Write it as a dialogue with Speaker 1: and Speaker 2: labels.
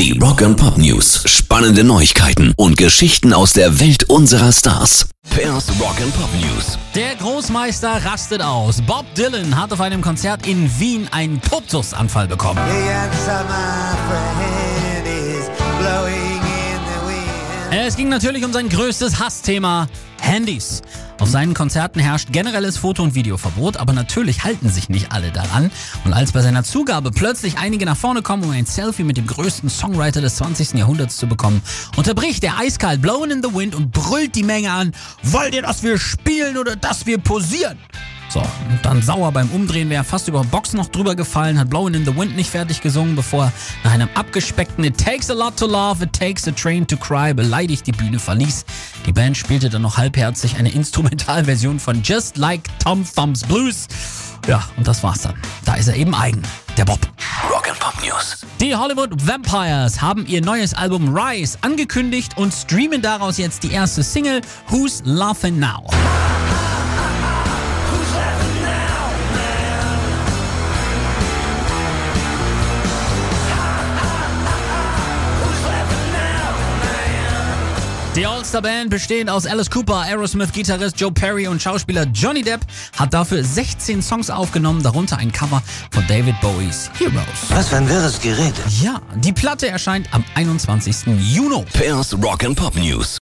Speaker 1: Die Rock and Pop News. Spannende Neuigkeiten und Geschichten aus der Welt unserer Stars. Pairs Rock and Pop News.
Speaker 2: Der Großmeister rastet aus. Bob Dylan hat auf einem Konzert in Wien einen Popsuchsanfall bekommen. Es ging natürlich um sein größtes Hassthema, Handys. Auf seinen Konzerten herrscht generelles Foto- und Videoverbot, aber natürlich halten sich nicht alle daran. Und als bei seiner Zugabe plötzlich einige nach vorne kommen, um ein Selfie mit dem größten Songwriter des 20. Jahrhunderts zu bekommen, unterbricht er eiskalt Blowing in the Wind und brüllt die Menge an, wollt ihr, dass wir spielen oder dass wir posieren? So, und dann sauer beim Umdrehen wäre fast über Box noch drüber gefallen, hat Blowing in the Wind nicht fertig gesungen, bevor er nach einem abgespeckten It takes a lot to love, it takes a train to cry beleidigt die Bühne verließ. Die Band spielte dann noch halbherzig eine Instrumentalversion von Just Like Tom Thumbs Blues. Ja, und das war's dann. Da ist er eben eigen, der Bob.
Speaker 1: Rock and Pop News.
Speaker 2: Die Hollywood Vampires haben ihr neues Album Rise angekündigt und streamen daraus jetzt die erste Single Who's Laughing Now. Die All-Star-Band, bestehend aus Alice Cooper, Aerosmith-Gitarrist Joe Perry und Schauspieler Johnny Depp, hat dafür 16 Songs aufgenommen, darunter ein Cover von David Bowies Heroes.
Speaker 3: Was für ein wirres Gerede.
Speaker 2: Ja, die Platte erscheint am 21. Juni.
Speaker 1: Pairs Rock and Pop News.